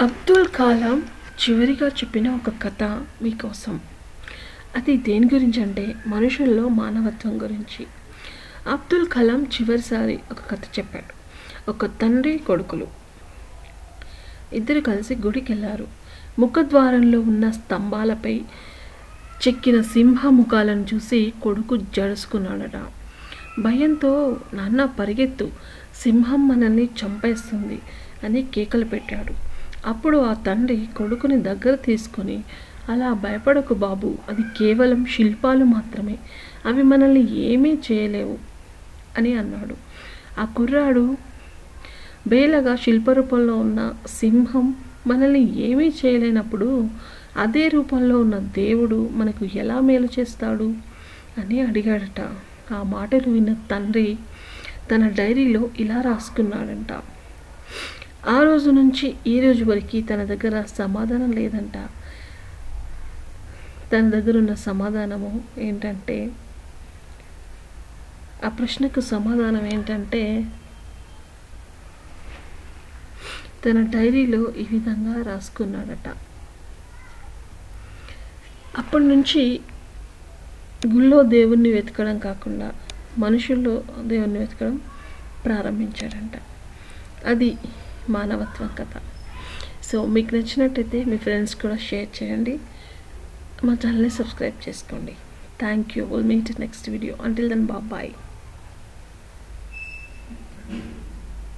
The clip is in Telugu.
అబ్దుల్ కలాం చివరిగా చెప్పిన ఒక కథ మీకోసం. అది దేని గురించి అంటే మనుషుల్లో మానవత్వం గురించి. అబ్దుల్ కలాం చివరిసారి ఒక కథ చెప్పాడు. ఒక తండ్రి కొడుకులు. ఇద్దరు కలిసి గుడికి వెళ్ళారు ముఖద్వారంలో ఉన్న స్తంభాలపై చెక్కిన సింహ ముఖాలను చూసి కొడుకు జడుసుకున్నాడట. భయంతో నాన్న పరిగెత్తు. సింహం మనల్ని చంపేస్తుంది అని కేకలు పెట్టాడు. అప్పుడు ఆ తండ్రి కొడుకుని దగ్గర తీసుకొని అలా భయపడకు బాబు అది కేవలం శిల్పాలు మాత్రమే అవి మనల్ని ఏమీ చేయలేవు అని అన్నాడు. ఆ కుర్రాడు బేలగా శిల్పరూపంలో ఉన్న సింహం మనల్ని ఏమీ చేయలేనప్పుడు అదే రూపంలో ఉన్న దేవుడు మనకు ఎలా మేలు చేస్తాడు అని అడిగాడట. ఆ మాటలు విన్న తండ్రి తన డైరీలో ఇలా రాసుకున్నాడంట. ఆ రోజు నుంచి ఈ రోజు వరకు తన దగ్గర సమాధానం లేదంట. తన దగ్గర ఉన్న సమాధానము ఏంటంటే ఆ ప్రశ్నకు సమాధానం ఏంటంటే తన డైరీలో ఈ విధంగా రాసుకున్నాడట. అప్పటి నుంచి గుళ్ళో దేవుణ్ణి వెతకడం కాకుండా మనుషుల్లో దేవుణ్ణి వెతకడం ప్రారంభించాడంట. అది మానవత్వం కథ. సో మీకు నచ్చినట్టయితే మీ ఫ్రెండ్స్ కూడా షేర్ చేయండి. మా ఛానల్ని సబ్స్క్రైబ్ చేసుకోండి. Thank you. Will meet next video until then బాబాయ్